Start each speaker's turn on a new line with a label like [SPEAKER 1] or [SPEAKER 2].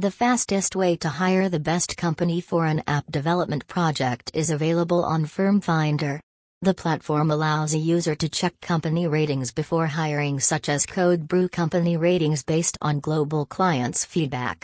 [SPEAKER 1] The fastest way to hire the best company for an app development project is available on Firm Finder. The platform allows a user to check company ratings before hiring, such as Code Brew company ratings based on global clients' feedback.